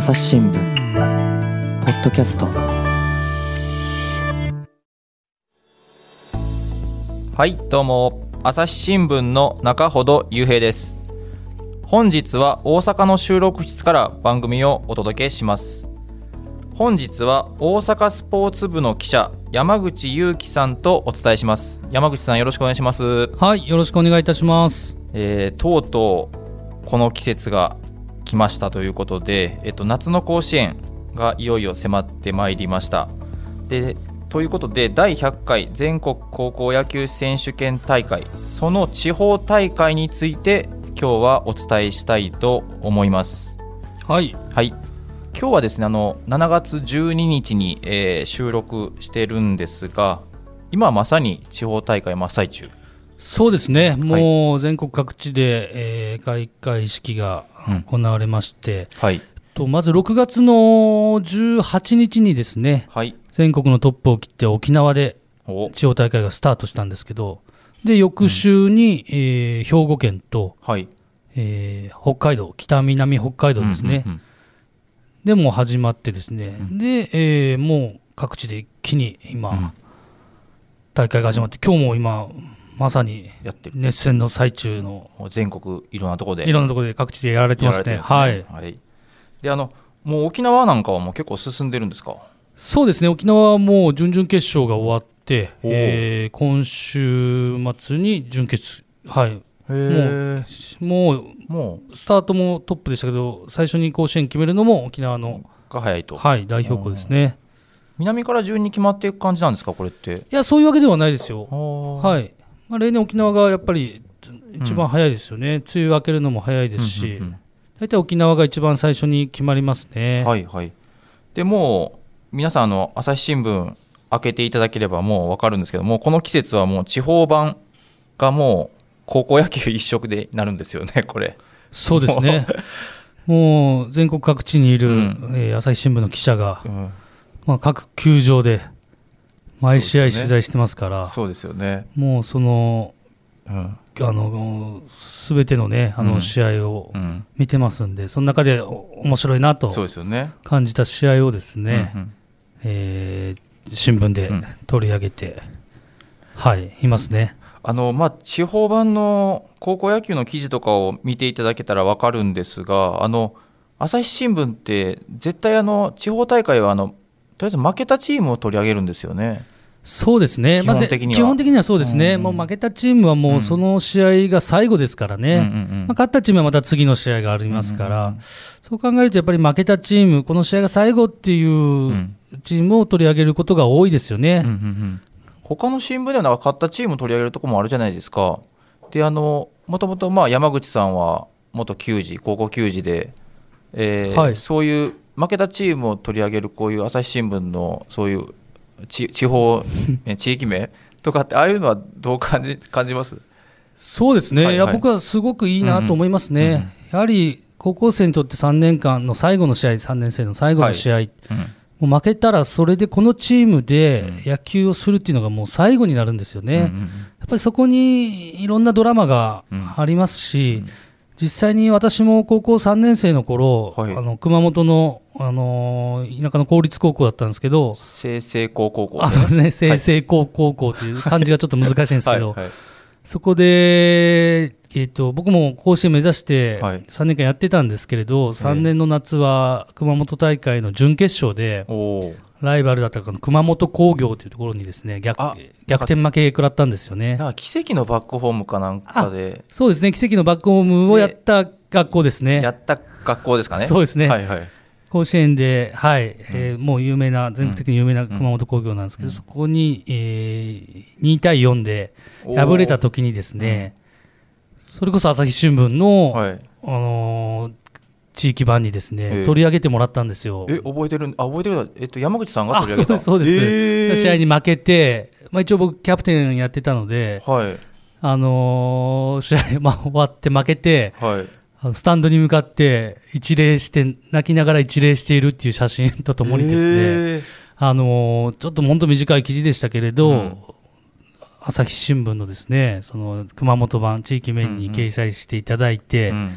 朝日新聞ポッドキャスト。はいどうも。朝日新聞の中ほど雄平です。本日は大阪の収録室から番組をお届けします。本日は大阪スポーツ部の記者山口裕樹さんとお伝えします。山口さんよろしくお願いします。はい、よろしくお願いいたします。えーとうとうこの季節が来ましたということで、えっと、夏の甲子園がいよいよ迫ってまいりました。でということで第100回全国高校野球選手権大会その地方大会について今日はお伝えしたいと思います。はい、はい。今日はですねあの7月12日に、えー収録してるんですが今まさに地方大会真っ最中。そうですね、もう全国各地で、えー開会式がうん行われまして、はい。とまず6月の18日にですね、はい。全国のトップを切って沖縄でお。地方大会がスタートしたんですけど、で翌週に、えー兵庫県と、はい。えー北海道、北南北海道ですね、うんうんうんでもう始まってですね、で、えーもう各地で一気に今、うん。大会が始まって、今日も今、まさにやってる。熱戦の最中の全国いろんなところで。いろんなところで各地でやられてますね。ね。はい。はい、であのもう沖縄なんかはもう結構進んでるんですか？そうですね、沖縄はもう準々決勝が終わって、えー今週末に準決、はい、もうもスタートもトップでしたけど、最初に甲子園決めるのも沖縄の、うが早いと、はい、代表校ですね。南から順に決まっていく感じなんですかこれって？いや、そういうわけではないですよ。ははいまあ、例年、沖縄がやっぱり一番早いですよね、梅雨明けるのも早いですし、うんうん大体沖縄が一番最初に決まりますね。はいはい。でもう皆さんあの朝日新聞開けていただければもう分かるんですけどもこの季節はもう地方版がもう高校野球一色でなるんですよね これ。そうですね。もう全国各地にいる、うん。えー朝日新聞の記者が、うん。まあ、各球場で毎試合取材してますから、そうですよね。もうそのうん。あの全てのねあのうん。試合をうん。見てますんで、その中でお面白いなと感じた試合をですね、うんうん。えー新聞でうん。取り上げて、はいいますね。あのまあ、地方版の高校野球の記事とかを見ていただけたら分かるんですがあの朝日新聞って絶対あの地方大会はあのとりあえず負けたチームを取り上げるんですよね。そうですね、基本的には。まず基本的にはそうですね、うんもう負けたチームはもうその試合が最後ですからね、うんうんうん。まあ、勝ったチームはまた次の試合がありますから、うんうんうん。そう考えると、やっぱり負けたチーム、この試合が最後っていううんチームを取り上げることが多いですよね。うんうんうん。他の新聞ではなんか勝ったチームを取り上げるところもあるじゃないですか。であのもともとまあ山口さんは元球児高校球児で、えーはい。そういう負けたチームを取り上げるこういう朝日新聞のそういう地地方え 地域名とかってああいうのはどう感じ 感じます？そうですね、はいはい。いや僕はすごくいいなと思いますね、やはり高校生にとって3年間の最後の試合、3年生の最後の試合、もう負けたらそれでこのチームで野球をするっていうのがもう最後になるんですよね。うんうんやっぱりそこにいろんなドラマがありますし、実際に私も高校3年生の頃、はい。あの熊本の、あのー田舎の公立高校だったんですけど、清成高校。校あそうですね、清成高高校という漢字がちょっと難しいんですけど、はい。はい。そこで、えー、と僕も甲子園目指してはい。3年間やってたんですけれど、3年の夏は熊本大会の準決勝で、ライバルだった熊本工業というところにですね逆あ逆転負け食らったんですよね。奇跡のバックホームかなんかで。そうですね、奇跡のバックホームをやった学校ですね。やった学校ですかね。そうですね。はいはい。甲子園で、はい。えーもう有名な、全国的に有名な熊本工業なんですけど、そこに、えー2対4で敗れた時にですね、それこそ朝日新聞の、はい。あのー地域版にですね、ええ。取り上げてもらったんですよ。え覚えてるあ覚えてるえっと山口さんがあ取り上げた。そうです、そうです。え。ー試合に負けて、まあ、一応僕、キャプテンやってたので、はい。あのー試合、まあ、終わって負けて、はい。スタンドに向かって一礼して、泣きながら一礼しているっていう写真とともにですね、え。ーあのーちょっと本当短い記事でしたけれど、うん。朝日新聞のですね、その熊本版地域面に掲載していただいて、うん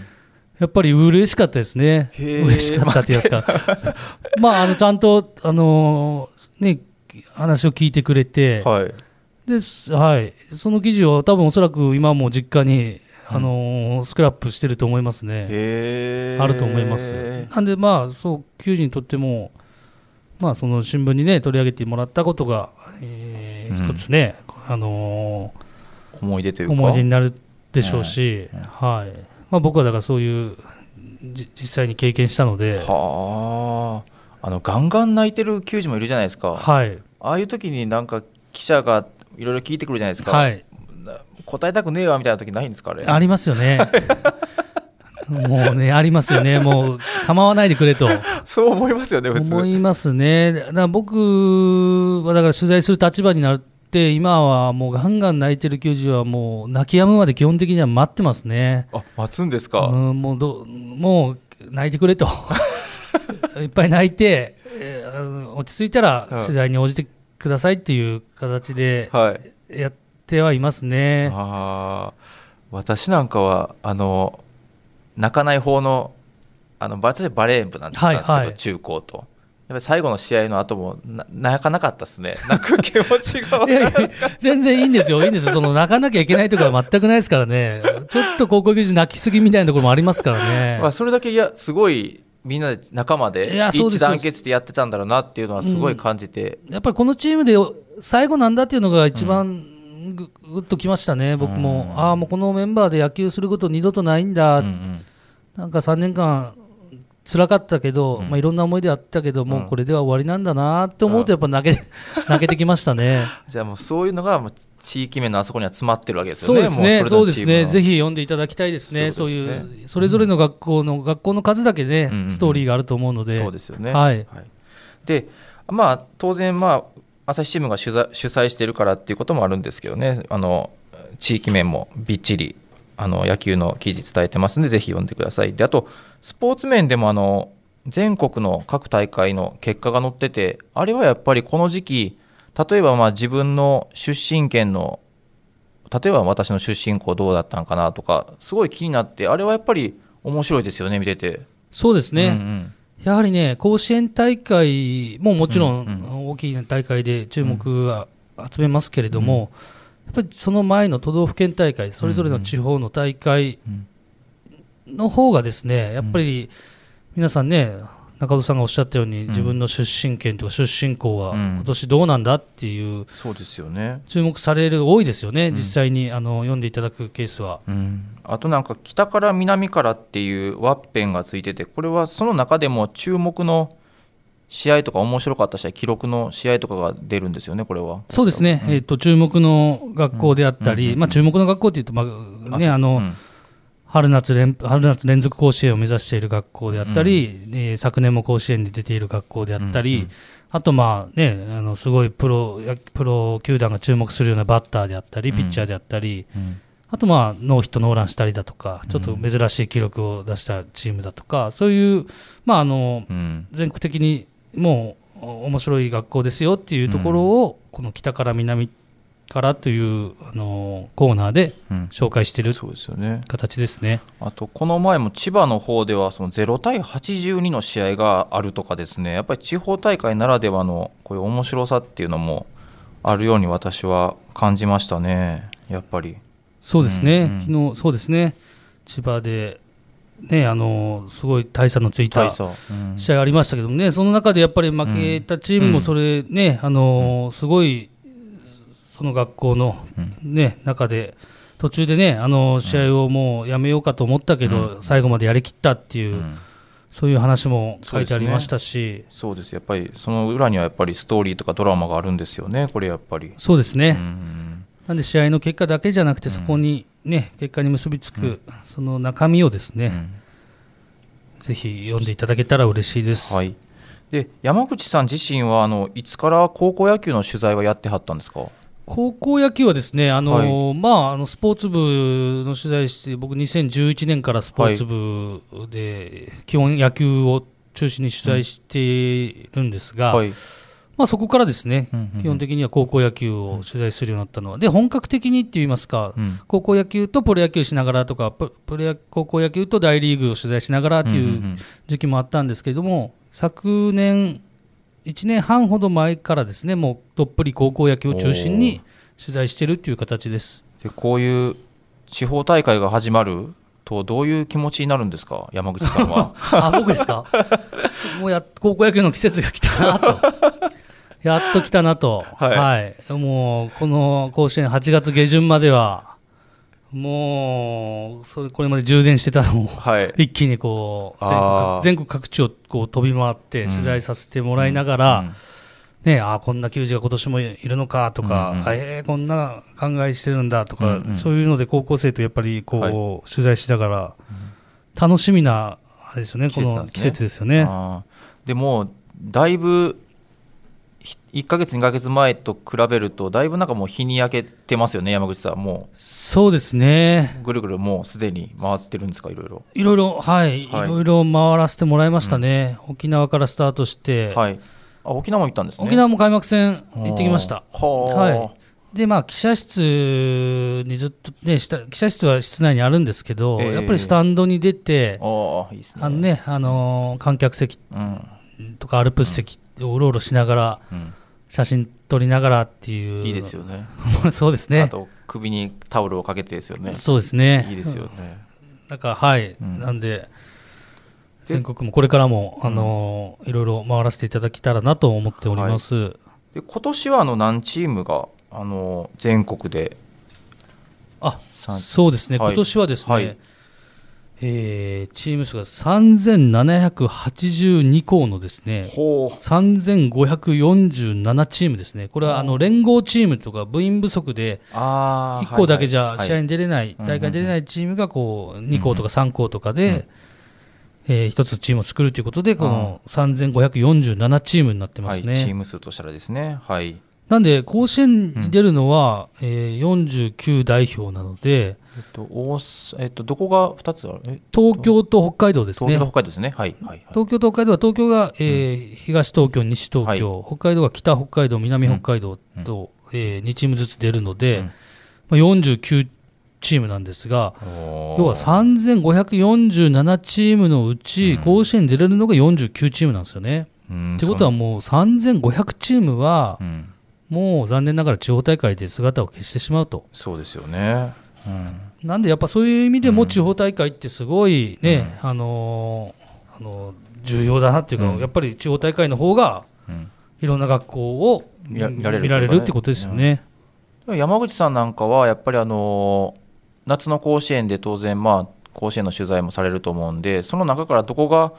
やっぱり嬉しかったですね、嬉しかったって言いますか、まあ、あのちゃんと、あのね、話を聞いてくれて、はい。ですはい、その記事は多分おそらく今も実家に、あのスクラップしてると思いますね、あると思います。なんで、まあ、そう、球児にとっても、まあ、その新聞にね、取り上げてもらったことが、えーうん。一つね、あの思い出というか。思い出になるでしょうし、はいまあ、僕はだからそういうじ実際に経験したので、はあ。あのガンガン泣いてる球児もいるじゃないですか、はい、ああいう時になんか記者がいろいろ聞いてくるじゃないですか、はい、な答えたくねえわみたいな時ないんですかあれ。ありますよね。もうね、ありますよね、もう構わないでくれと。そう思いますよね思いますね。だ僕はだから取材する立場になって、今はもうガンガン泣いてる球児はもう泣き止むまで基本的には待ってますね。あ待つんですか、うん、もうどもう泣いてくれと。いっぱい泣いて、えー落ち着いたらはい。取材に応じてくださいっていう形ではい。やってはいますね。あー私なんかはあの泣かない方のあの私バレー部なんですけど、はいはい。中高とやっぱり最後の試合の後もな泣かなかったですね。泣く気持ちがいやいや全然いいんですよ、いいんですよ、その泣かなきゃいけないところは全くないですからね、ちょっと高校球児泣きすぎみたいなところもありますからね。まあ、それだけいやすごいみんなで仲間いで一致団結でやってたんだろうなっていうのはすごい感じて、やっぱりこのチームで最後なんだっていうのが一番ぐぐっときましたね、僕も、うん。ああ、もうこのメンバーで野球すること二度とないんだ、うんうん。なんか3年間、辛かったけど、うん。まあ、いろんな思い出あったけど、もううんこれでは終わりなんだなって思うと、やっぱ泣け泣けてきましたね。じゃあもうそういうのがもう地域面のあそこには詰まってるわけですよね。そうですね、もそうですね、ぜひ。ひ読んでいただきたいですね、そうね。いう、それぞれの学校の、学校の数だけね、うんうんうん。ストーリーがあると思うので、そうですよね。はい。で、まあ当然まあ朝日新聞が主催主催してるからっていうこともあるんですけどね、あの地域面もびっちりあの野球の記事伝えてますんでぜひ読んでください。であとスポーツ面でもあの全国の各大会の結果が載ってて、あれはやっぱりこの時期、例えばまあ自分の出身県の例えば私の出身校どうだったのかなとかすごい気になってあれはやっぱり面白いですよね見てて。そうですね、うんうん。やはりね、甲子園大会ももちろうんん。大きい大会で注目は集めますけれども、やっぱりその前の都道府県大会、それぞれの地方の大会うんの方がですね、やっぱり皆さんね、中戸さんがおっしゃったように、ん。自分の出身県とか出身校はうん。今年どうなんだっていう、そうですよね。注目される、多いですよね、ん。実際にあの読んでいただくケースは。うん、あとなんか北から南からっていうワッペンがついててこれはその中でも注目の試合とか面白かった試合記録の試合とかが出るんですよねこれは。そうですね、えー、と注目の学校であったり、うん。うん。うんまあ、注目の学校っていうと、まあね、あのうん春夏連春夏連続甲子園を目指している学校であったり、えー昨年も甲子園に出ている学校であったり、うんうんあとまあねあのすごいプロやプロ球団が注目するようなバッターであったりうん。ピッチャーであったり、うん。あとまあノーヒットノーランしたりだとかちょっと珍しい記録を出したチームだとかそういうまああのうん。全国的にもうお面白い学校ですよっていうところを、この北から南からというあのコーナーでうん。紹介しているそうですよね。形ですね。あとこの前も千葉の方ではその0対82の試合があるとかですね。やっぱり地方大会ならではのこういう面白さっていうのもあるように私は感じましたね。やっぱり。そうですね、うんうん。昨日そうですね、千葉で、ね、あのすごい大差のついた試合ありましたけどもね、その中でやっぱり負けたチームうん。もそれね、あのすごいその学校の、ね、中で、途中でね、あの試合をもうやめようかと思ったけど、最後までやりきったっていう、うん。そういう話も書いてありましたし、そうです。やっぱりその裏にはやっぱりストーリーとかドラマがあるんですよねこれやっぱり。そうですね、うんなんで試合の結果だけじゃなくて、そこにね、結果に結びつく、その中身をですね、うん。ぜひ読んでいただけたら嬉しいです。はい、で山口さん自身はあのいつから高校野球の取材はやってはったんですか？高校野球はですね、あのまあ、あのスポーツ部の取材して、僕、2011年からスポーツ部で、基本野球を中心に取材しているんですが、はい、まあ、そこからですね、うんうんうん。基本的には高校野球を取材するようになったのは、で本格的にって言いますか、うん。高校野球とプロ野球しながらとか、ププロ野高校野球と大リーグを取材しながらってうんうんういうん。時期もあったんですけれども、昨年、1年半ほど前からですね、もうどっぷり高校野球を中心に取材してるっていう形です。でこういう地方大会が始まるとどういう気持ちになるんですか？山口さんは。あ僕ですか？もうや高校野球の季節が来たなと。やっと来たなと、はい。はい。もうこの甲子園8月下旬までは、もうそれこれまで充電してたのをはい。一気にこう全国各地をこう飛び回ってうん。取材させてもらいながら、うん。ね、あーこんな球児が今年もいるのかとか、うんうんあえーこんな考えしてるんだとか、うんうんそういうので高校生とやっぱりこう、はい。取材しながら、楽しみなあれですよね、この季季節ですよね。でもだいぶひ1か月2か月前と比べるとだいぶなんかもう日に焼けてますよね山口さんもそうですね。うぐるぐるもうすでに回ってるんですかいろいろ。いろいろ、はい、はい。いろいろ回らせてもらいましたね、沖縄からスタートして、はい。あ沖縄も行ったんですね。沖縄も開幕戦行ってきました。はあ。はい。でまあ、記者室にずっと、ね、した記者室は室内にあるんですけど、ええ。やっぱりスタンドに出て、ああいいですね。あのねあのー観客席うん。とかアルプス席をうろうろしながら、うん。写真撮りながらっていう、いいですよね。そうですね。あ、と首にタオルをかけてですよね。そうですね、いいですよね。なんかはい、うん。なんで、全国もこれからも、あのーいろいろ回らせていただけたらなと思っております。で今年はあの何チームがあの全国であさそうですね、はい。今年はですね、はいえーチーム数が3782校のですね、ほう。3547チームですね、これはあの連合チームとか部員不足で、あ1校だけじゃ試合に出れない、はい大会に出れないチームがこう2校とか3校とかで、えー一つチームを作るということで、この3547チームになってますはい、チーね。ム数としたらですね。はいなんで、甲子園に出るのは、えー49代表なので、えっと大阪えっとどこが2つある？え東京と北海道ですね。東京と。北海道ですね。はいはいはい。東京と北海道は東京が、えー東東京、西東京、北海道が北北海道、南北海道と、え2チームずつ出るので、うん。まあ、49チームなんですが、要は3547チームのうち、甲子園に出れるのが49チームなんですよね。うんってことはもう3500チームはそ、うんもう残念ながら地方大会で姿を消してしまうと。そうですよね。うん。なんでやっぱそういう意味でも地方大会ってすごいね、あのーあのー重要だなっていうか、うん。やっぱり地方大会の方がうん。いろんな学校を見られる見られるってことですよね。山口さんなんかはやっぱりあの夏の甲子園で当然まあ甲子園の取材もされると思うんでその中からどこが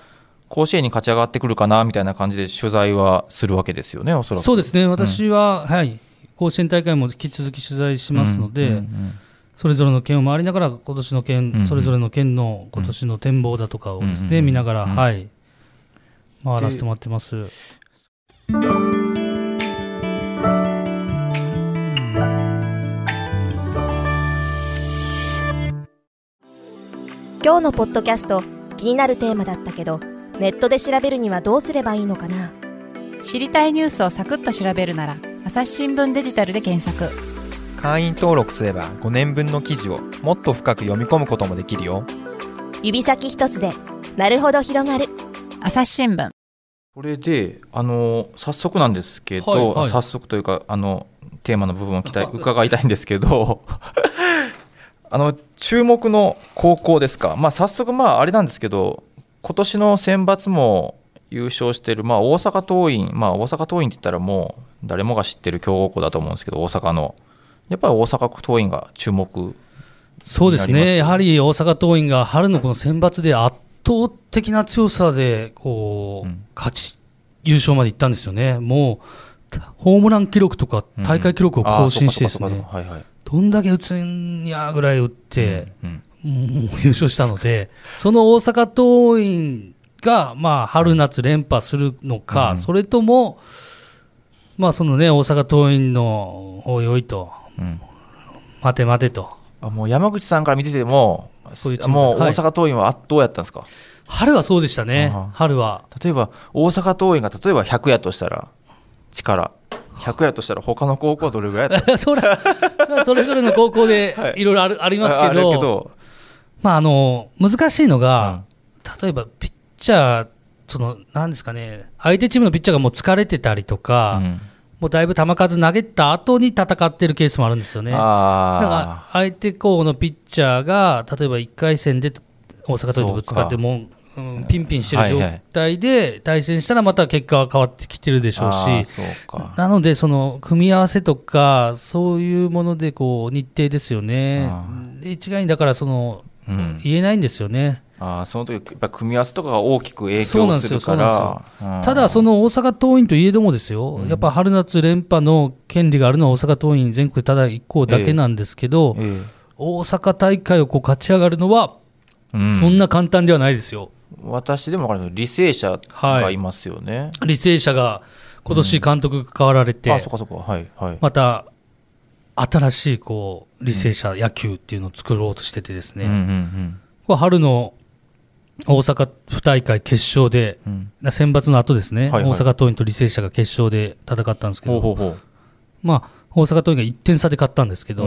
甲子園に勝ち上がってくるかなみたいな感じで取材はするわけですよねおそらく。そうですね、私は、はい、甲子園大会も引き続き取材しますので、うんうんそれぞれの県を回りながら、今年の県、うんそれぞれの県の今年の展望だとかをですね、うん見ながら、うんはい、回らせてもらってます。今日のポッドキャスト気になるテーマだったけどネットで調べるにはどうすればいいのかな？知りたいニュースをサクッと調べるなら朝日新聞デジタルで検索。会員登録すれば5年分の記事をもっと深く読み込むこともできるよ。指先一つでなるほど広がる。朝日新聞。これであの早速なんですけど、はいはい。早速というかあのテーマの部分を期待伺いたいんですけど あの注目の高校ですか、まあ、早速まああれなんですけど今年の選抜も優勝している、まあ、大阪桐蔭、まあ、大阪桐蔭って言ったらもう誰もが知ってる強豪校だと思うんですけど大阪の。やっぱり大阪桐蔭が注目そうですね、やはり大阪桐蔭が春のこの選抜で圧倒的な強さでこう、うん。勝ち、優勝まで行ったんですよね、もうホームラン記録とか大会記録を更新してですね、どんだけ打つんやぐらい打って、うんもう優勝したので、その大阪桐蔭が、まあ、春夏連覇するのか、うん。それとも、まあそのね、大阪桐蔭のおいおいと、うん。待て待てと、あもう山口さんから見ててもそういうもうはい。大阪桐蔭は圧倒やったんですか、春はそうでしたね。あは、春は。例えば大阪桐蔭が例えば100やとしたら力。100やとしたら他の高校はどれぐらいやったんです それはそれはそれぞれの高校でい。ろいろあるありますけど,、けどまあ、あの難しいのが、例えばピッチャーそのなんですかね相手チームのピッチャーがもう疲れてたりとか、うん。もうだいぶ球数投げた後に戦ってるケースもあるんですよね。だからあ相手校のピッチャーが例えば1回戦で大阪桐蔭とぶつかってもう、うんピンピンしてる状態で対戦したらまた結果は変わってきてるでしょうし。そうか。なのでその組み合わせとかそういうものでこう日程ですよね。一概にだからそのうん言えないんですよね。あーその時やっぱ組み合わせとかが大きく影響するから。うんただ、その大阪桐蔭といえどもですよ、うん。やっぱ春夏連覇の権利があるのは大阪桐蔭全国ただ1校だけなんですけど、え大阪大会をこう勝ち上がるのは、そんな簡単ではないですよ。私でも分かる履正社がいますよね、履正社が今年監督が変わられて、あそこそこはいはい、また新しいこう履正社野球っていうのを作ろうとしててですね、うんうんこれ春の大阪府大会決勝で、うん。うん選抜の後ですね、はいはい。大阪桐蔭と履正社が決勝で戦ったんですけど、ほうほうほう。まあ、大阪桐蔭が1点差で勝ったんですけど、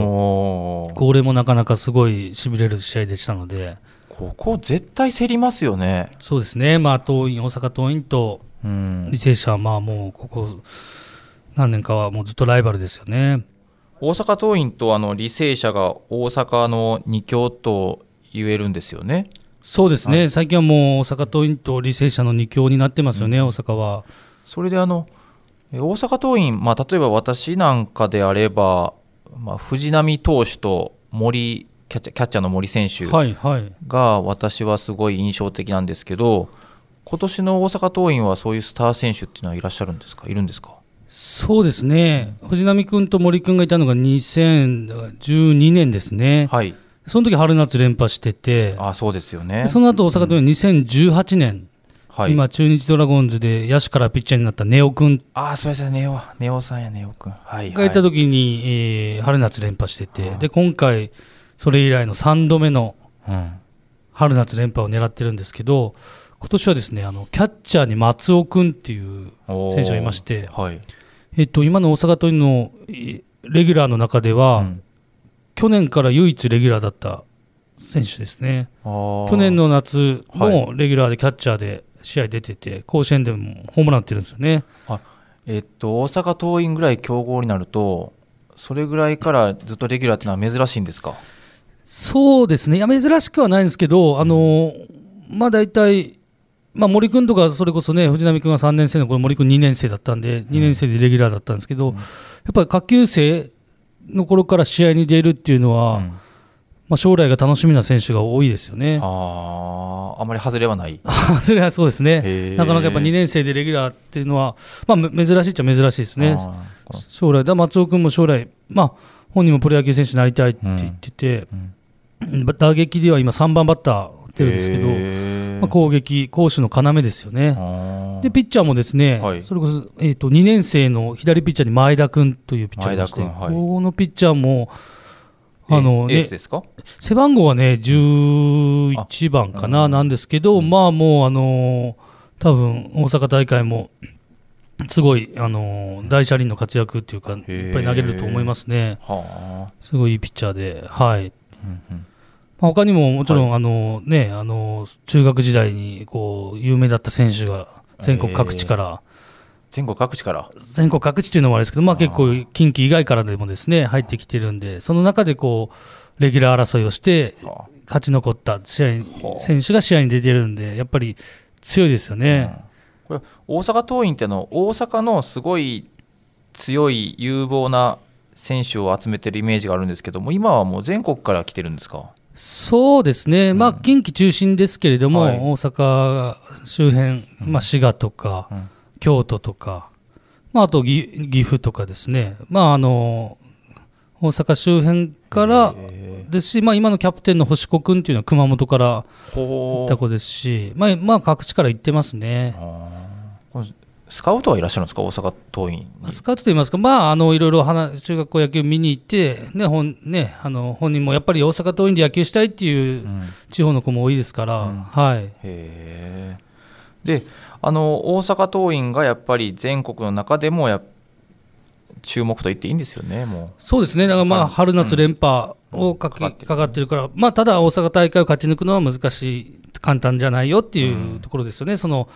これもなかなかすごいしびれる試合でしたので、ここ絶対競りますよね。そうですね、まあ、桐蔭、大阪桐蔭とうん。履正社は、まあもうここ何年かはもうずっとライバルですよね。大阪桐蔭とあの履正社が大阪の二強と言えるんですよね。そうですね、最近はもう大阪桐蔭と履正社の2強になってますよね、大阪は。それであのえ大阪桐蔭、まあ、例えば私なんかであれば、まあ、藤浪投手と森キャッチャーキャッチャーの森選手はいはい。が私はすごい印象的なんですけど今年の大阪桐蔭はそういうスター選手っていうのはいらっしゃるんですか？いるんですか？そうですね、藤浪君と森君がいたのが2012年ですね、はい。その時春夏連覇してて、あそうですよね。でその後大阪桐蔭2018年、はい。今、中日ドラゴンズで野手からピッチャーになったネオ君。あそうですね。ネオネオさんやネオくんはい。がいた時に、えー春夏連覇してて、で今回、それ以来の3度目のうん。春夏連覇を狙ってるんですけど、今年はですねあのキャッチャーに松尾君っていう選手がいまして、はい。えっと、今の大阪桐蔭のいレギュラーの中では、うん。去年から唯一レギュラーだった選手ですね。去年の夏はもレギュラーでキャッチャーで試合出てて、甲子園でもホームラン打ってるんですよね。えっと大阪桐蔭ぐらい強豪になるとそれぐらいからずっとレギュラーっていうのは珍しいんですか？そうですね、いや珍しくはないんですけど、あのまあ大体、まあ、森君とかそれこそね、藤浪君が3年生の頃森君2年生だったんで、2年生でレギュラーだったんですけど、やっぱり下級生の頃から試合に出るっていうのは、うん。まあ、将来が楽しみな選手が多いですよね。あああまり外れはない。それはそうですね。なかなかやっぱ2年生でレギュラーっていうのは、まあ、め珍しいっちゃ珍しいですね。将来、だ松尾君も将来、まあ、本人もプロ野球選手になりたいって言ってて、打撃では今3番バッター打ってるんですけど、まあ、攻撃、攻守の要ですよね。で、ピッチャーもですね、はい。それこそ、えー、と2年生の左ピッチャーに前田君というピッチャーがいまして、はい。このピッチャーも、あのねえエース、ですか？背番号はね、11番かな、なんですけど、まあもう、あのー多分大阪大会も、すごい、あのー大車輪の活躍っていうか、いっーぱい投げると思いますね。はすごいいいピッチャーで、はい。あ、うんうんまあ、他にももちろん、あのね、あの中学時代にこう有名だった選手が全国各地から、全国各地から？全国各地というのもあれですけど、まあ、結構近畿以外からでもですね入ってきてるんで、その中でこうレギュラー争いをしては勝ち残った試合はあ。選手が試合に出てるんで、やっぱり強いですよね。これ大阪桐蔭ってあの大阪のすごい強い有望な選手を集めてるイメージがあるんですけども今はもう全国から来てるんですか？そうですね、まあ、近畿中心ですけれども、はい。大阪周辺、まあ、滋賀とか、うん。京都とか、まあ、あと岐岐阜とかですね、まあ、あの大阪周辺からへですし、まあ、今のキャプテンの星子君っていうのは熊本からー。行った子ですし、まあまあ、各地から行ってますね。スカウトはいらっしゃるんですか？大阪桐蔭に。スカウトといいますか、まあ、あのいろいろ話中学校野球見に行って、ね本ね、あの本人もやっぱり大阪桐蔭で野球したいっていううん。地方の子も多いですから、うん。はい、へえ。であの大阪桐蔭がやっぱり全国の中でもや注目と言っていいんですよね、もそうですね、だからまあはい。春夏連覇をかけかかってる。かかってるから、まあ、ただ大阪大会を勝ち抜くのは難しい、簡単じゃないよっていうところですよね、その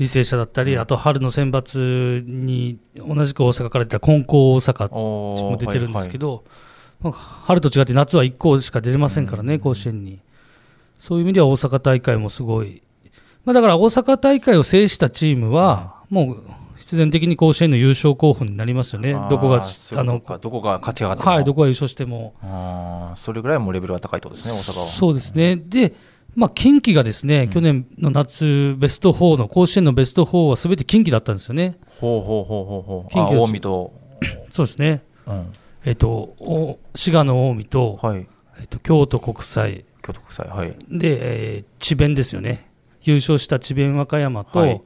履正社だったり、あと春の選抜に同じく大阪から出た金光大阪も出てるんですけど、まあ春と違って夏は1校しか出れませんからね、甲子園に。そういう意味では大阪大会もすごい、まあ、だから大阪大会を制したチームは、もう必然的に甲子園の優勝候補になりますよね、どこがあのどこが勝ち上がってもはい、どこが優勝しても。それぐらいもうレベルが高いとですね、大阪は。そうですね。で、まあ、近畿がですね、去年の夏、ベスト4の、甲子園のベスト4はすべて近畿だったんですよね。ほうほうほうほうほう。近畿近江と、そうですね。うん、えっと、お滋賀の近江と、はい、えっと、京都国際京都国際、はい。で、えー智弁ですよね。優勝した智弁和歌山と、はい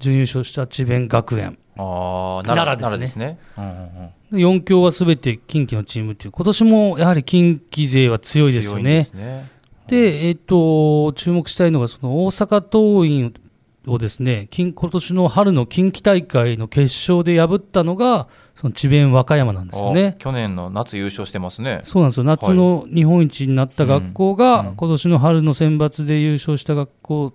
準優勝した智弁学園。ああ、奈良奈ですね良ですね。うんうんうん4強はすべて近畿のチームっていう、今年もやはり近畿勢は強いですよ強いんね。ですね。で、えっと、注目したいのが、その大阪桐蔭をですね、近今年の春の近畿大会の決勝で破ったのが、その智弁和歌山なんですよあね。去年の夏優勝してますね。そうなんですよ。夏の日本一になった学校が、うんうん。今年の春の選抜で優勝した学校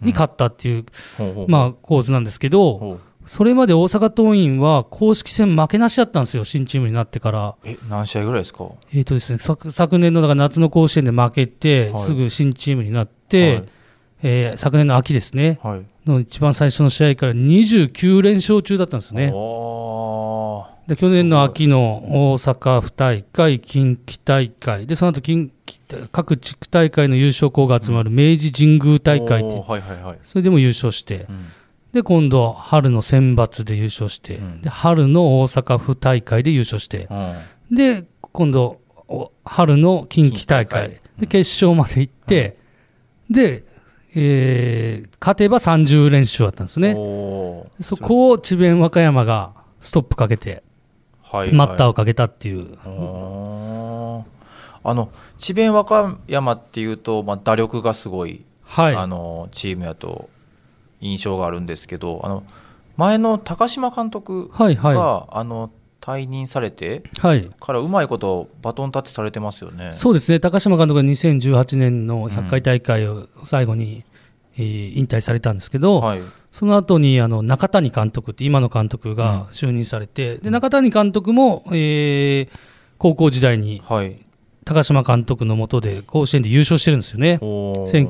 に勝ったっていう、ほうほうまあ、構図なんですけど、それまで大阪桐蔭は公式戦負けなしだったんですよ、新チームになってから。え、何試合ぐらいですか？えーとですね、昨昨年のだから夏の甲子園で負けて、はい。すぐ新チームになって、はい。えー昨年の秋ですね、はい。の一番最初の試合から29連勝中だったんですよね。で去年の秋の大阪府大会、近畿大会、でその後近畿各地区大会の優勝校が集まる明治神宮大会っていう。おーはいはいはい。それでも優勝して、うんで今度、春の選抜で優勝して、うん。で春の大阪府大会で優勝して、うん。で今度、お春の近畿大会で決勝まで行って、で、えー勝てば30連勝だったんですね。そこを智弁和歌山がストップかけて、はい待ったをかけたっていう、あの智弁和歌山っていうと、まあ、打力がすごい、はい、あのチームやと印象があるんですけどあの前の高島監督が、はい、はあの退任されてい、はい、からうまいことバトンタッチされてますよね。そうですね、高島監督が2018年の100回大会を最後に、えー引退されたんですけど、はい、その後にあの中谷監督って今の監督が就任されて、で中谷監督も、えー高校時代にはい、高島監督の下で甲子園で優勝してるんですよね。おー。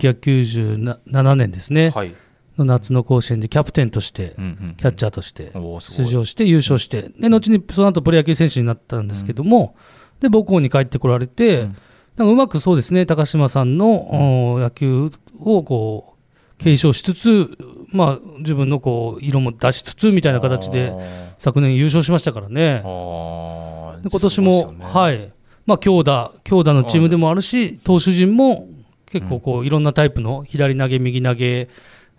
1997年ですね、はい、の夏の甲子園でキャプテンとして、キャッチャーとして出場して優勝して、で後にその後プロ野球選手になったんですけども、で母校に帰ってこられて、うん。なんかうまくそうですね、高島さんの、お野球をこう継承しつつ、まあ、自分のこう色も出しつつみたいな形で、昨年優勝しましたからね。で今年も、ね。はい、まあ、強打、強打のチームでもあるし、投手陣も結構こう、いろんなタイプの左投げ、右投げ、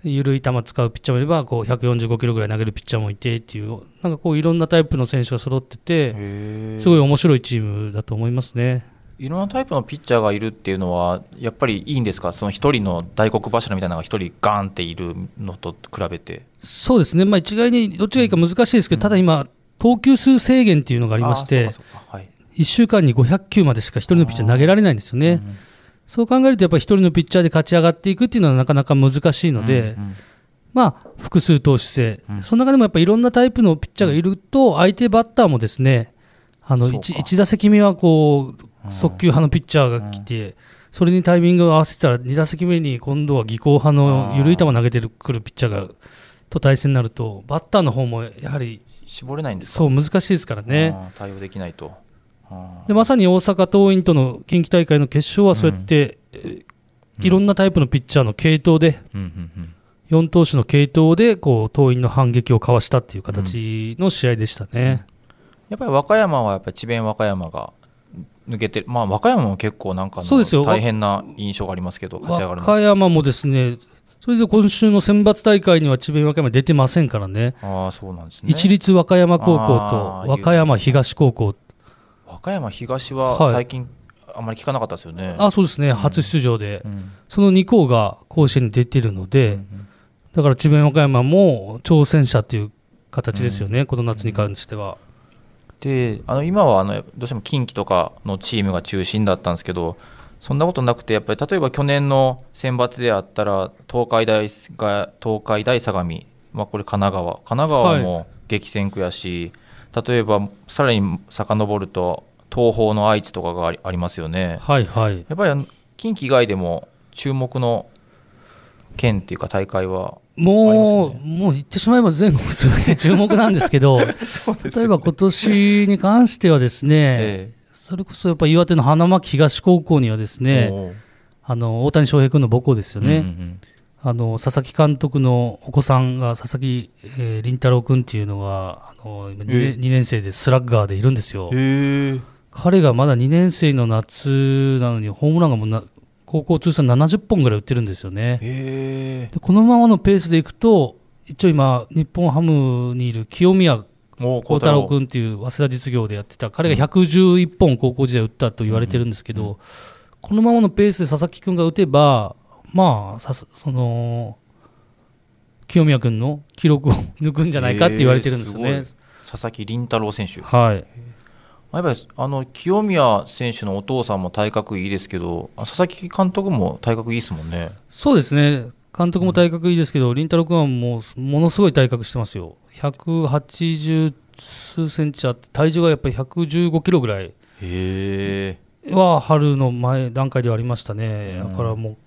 緩い球使うピッチャーもいれば、こう145キロぐらい投げるピッチャーもいてっていう、なんかこう、いろんなタイプの選手が揃ってて、すごい面白いチームだと思いますね。いろんなタイプのピッチャーがいるっていうのは、やっぱりいいんですか、その一人の大黒柱みたいなのが一人ガーンっているのと比べて。そうですね、まあ、一概にどっちがいいか難しいですけど、ただ今、投球数制限っていうのがありましてはい。1週間に500球までしか1人のピッチャー投げられないんですよね。うんそう考えると、やっぱり1人のピッチャーで勝ち上がっていくっていうのはなかなか難しいので、うんうん。まあ、複数投手制、うん。その中でもやっぱりいろんなタイプのピッチャーがいると、相手バッターもですね、あのそうか。1, 打席目はこう速球派のピッチャーが来て、それにタイミングを合わせてたら、2打席目に今度は技巧派の緩い球投げてくるピッチャーがと対戦になると、バッターの方もやはり絞れないんですか？そう難しいですからね。対応できないと。でまさに大阪桐蔭との近畿大会の決勝はそうやって、えーいろんなタイプのピッチャーの継投で、うんうんうん。4投手の継投でこう桐蔭の反撃をかわしたっていう形の試合でしたね。やっぱり和歌山はやっぱり智弁和歌山が抜けてる、まあ、和歌山も結構なんかそうですよ。大変な印象がありますけど、和。歌山もですね、それで今週の選抜大会には智弁和歌山出てませんからね、ああ、そうなんですね。一律和歌山高校と和歌山東高校、和歌山東ははい。最近あんまり聞かなかったですよね。あそうですね、初出場で、うん。その2校が甲子園に出てるので、うんだから智弁和歌山も挑戦者っていう形ですよね、この夏に関しては。であの今はあのどうしても近畿とかのチームが中心だったんですけどそんなことなくてやっぱり例えば去年の選抜であったら東海大が東海大相模、まあ、これ神奈川。神奈川も激戦区やし、例えばさらに遡ると東邦の愛知とかがありありますよね。はいはい。やっぱり近畿以外でも注目の県っていうか大会はもう、もう言ってしまえば全国すべて注目なんですけど、例えば今年に関してはですね、えそれこそやっぱ岩手の花巻東高校にはですえね、あの大谷翔平君の母校ですよね、うんうんあの佐々木監督のお子さんが佐々木、えー、凛太郎君っていうのがあの今 2, ええ。年2年生でスラッガーでいるんですよ。うん。彼がまだ2年生の夏なのにホームランがもうな高校通算70本ぐらい打ってるんですよね。でこのままのペースでいくと一応今日本ハムにいる清宮幸太郎君っていう早稲田実業でやってた彼が111本高校時代打ったと言われてるんですけど、このままのペースで佐々木君が打てばまあさすその清宮君の記録を 抜くんじゃないかって言われてるんですよね。佐々木麟太郎選手。はい、やっぱりあの清宮選手のお父さんも体格いいですけどあ佐々木監督も体格いいですもんね。そうですね。監督も体格いいですけど、凛太郎君はもうものすごい体格してますよ。180数センチあって体重がやっぱり115キロぐらいは春の前段階ではありましたね、うん。だからも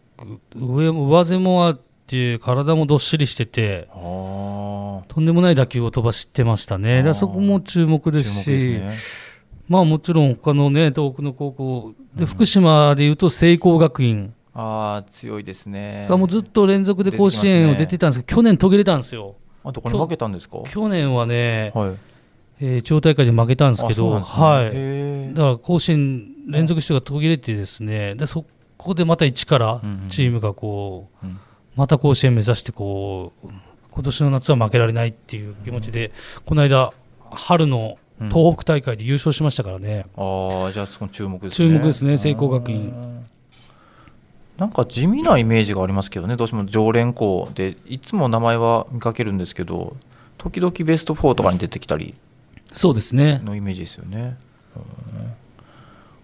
う上も上背もあって体もどっしりしててとんでもない打球を飛ばしてましたね。だそこも注目ですしですねまあもちろん他のね東北の高校でうん。福島でいうと聖光学院。ああ強いですね。がもうずっと連続で甲子園を出てたんですけど去年途切れたんですよ。あどこに負けたんですか？去年はね、はい。えー地方大会で負けたんですけどね。はい。だから甲子園連続出場が途切れてですねでそこでまた一からうんうんチームがこう、うん。また甲子園目指してこう今年の夏は負けられないっていう気持ちでこの間春のうん東北大会で優勝しましたからね、ああじゃあその注目です注ね目ですね聖光学院。うんなんか地味なイメージがありますけどねどうしても常連校でいつも名前は見かけるんですけど時々ベスト4とかに出てきたりそうですね。のイメージですよね。うん。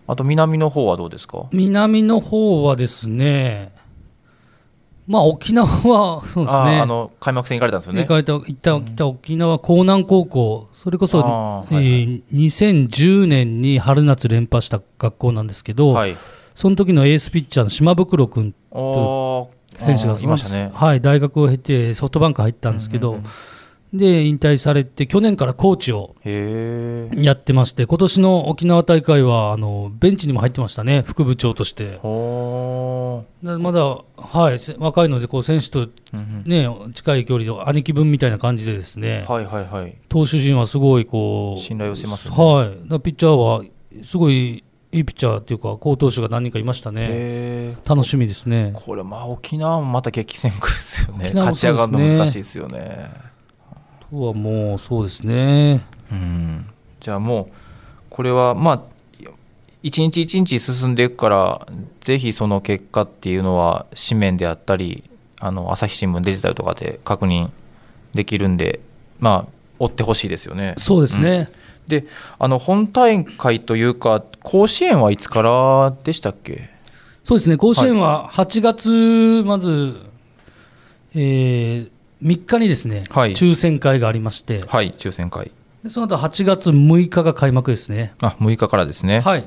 あと南の方はどうですか？南の方はですねまあ沖縄はそうですねあの開幕戦行かれたんですよね行。かれた行った行った沖縄江南高校それこそ、あーえー2010年に春夏連覇した学校なんですけど、はい。その時のエースピッチャーの島袋君おー選手がいましたね。はい、大学を経てソフトバンク入ったんですけど、うんうんうんで引退されて去年からコーチを。やってまして今年の沖縄大会はあのベンチにも入ってましたね副部長として。まだ、はい、せ若いのでこう選手と、ね、近い距離の兄貴分みたいな感じでですね、はいはいはい。投手陣はすごいこう信頼をしてますよね。はい、ピッチャーはすごいいいピッチャーっていうか好投手が何人かいましたね。楽しみですね。これまあ沖縄もまた激戦区ですよね。沖縄も勝ち上がるの難しいですよね。はもうそうですね。うん、じゃあもうこれはまあ一日一日進んでいくからぜひその結果っていうのは紙面であったりあの朝日新聞デジタルとかで確認できるんでまあ追ってほしいですよね。そうですね、であの本大会というか甲子園はいつからでしたっけ？そうですね。甲子園は8月まず、えー3日にですね、はい。抽選会がありまして。はい抽選会。でその後8月6日が開幕ですね。あ6日からですね、はい。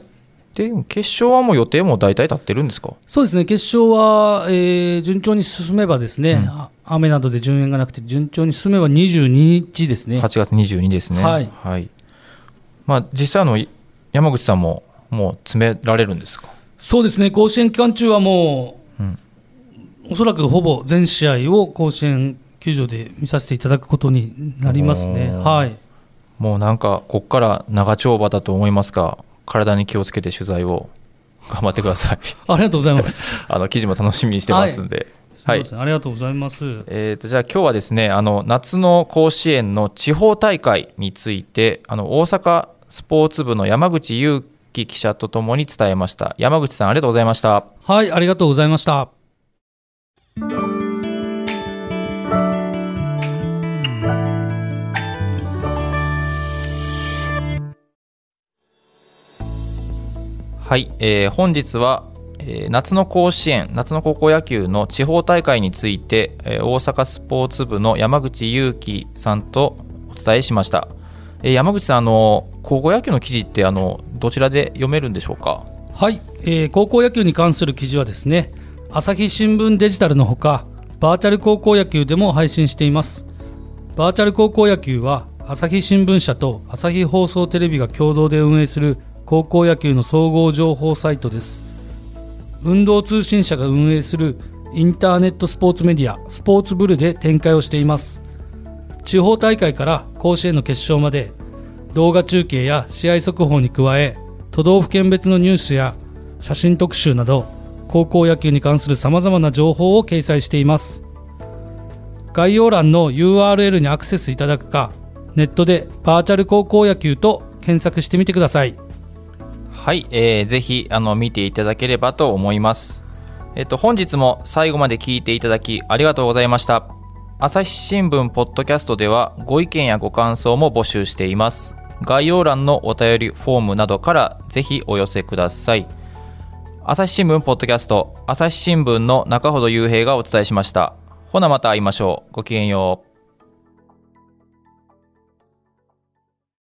で決勝はもう予定も大体立ってるんですか？そうですね。決勝は、えー順調に進めばですね、うん。あ雨などで順延がなくて順調に進めば22日ですね。8月22ですね。はい。まあ、実際あの山口さんももう詰められるんですか？そうですね。甲子園期間中はもう、うん。おそらくほぼ全試合を甲子園球場で見させていただくことになりますね。はいもうなんかこっから長丁場だと思いますが、体に気をつけて取材を 頑張ってください。ありがとうございます。あの記事も楽しみにしてますんで。はいすいありがとうございます。えー、とじゃあ今日はですねあの夏の甲子園の地方大会についてあの大阪スポーツ部の山口祐樹記者とともに伝えました山口さんありがとうございましたはい、ありがとうございました。はい、えー本日は、えー夏の甲子園夏の高校野球の地方大会について、えー大阪スポーツ部の山口祐樹さんとお伝えしました、えー山口さんあの高校野球の記事ってあのどちらで読めるんでしょうか？はい、えー高校野球に関する記事はですね朝日新聞デジタルのほかバーチャル高校野球でも配信しています。バーチャル高校野球は朝日新聞社と朝日放送テレビが共同で運営する高校野球の総合情報サイトです。運動通信社が運営するインターネットスポーツメディアスポーツブルで展開をしています。地方大会から甲子園の決勝まで動画中継や試合速報に加え都道府県別のニュースや写真特集など高校野球に関するさまざまな情報を掲載しています。概要欄の URL にアクセスいただくかネットでバーチャル高校野球と検索してみてください。はい、えーぜひあの見ていただければと思います。えっと本日も最後まで聞いていただきありがとうございました。朝日新聞ポッドキャストではご意見やご感想も募集しています。概要欄のお便りフォームなどからぜひお寄せください。朝日新聞ポッドキャスト朝日新聞の中ほど雄平がお伝えしました。ほなまた会いましょう。ごきげんよう。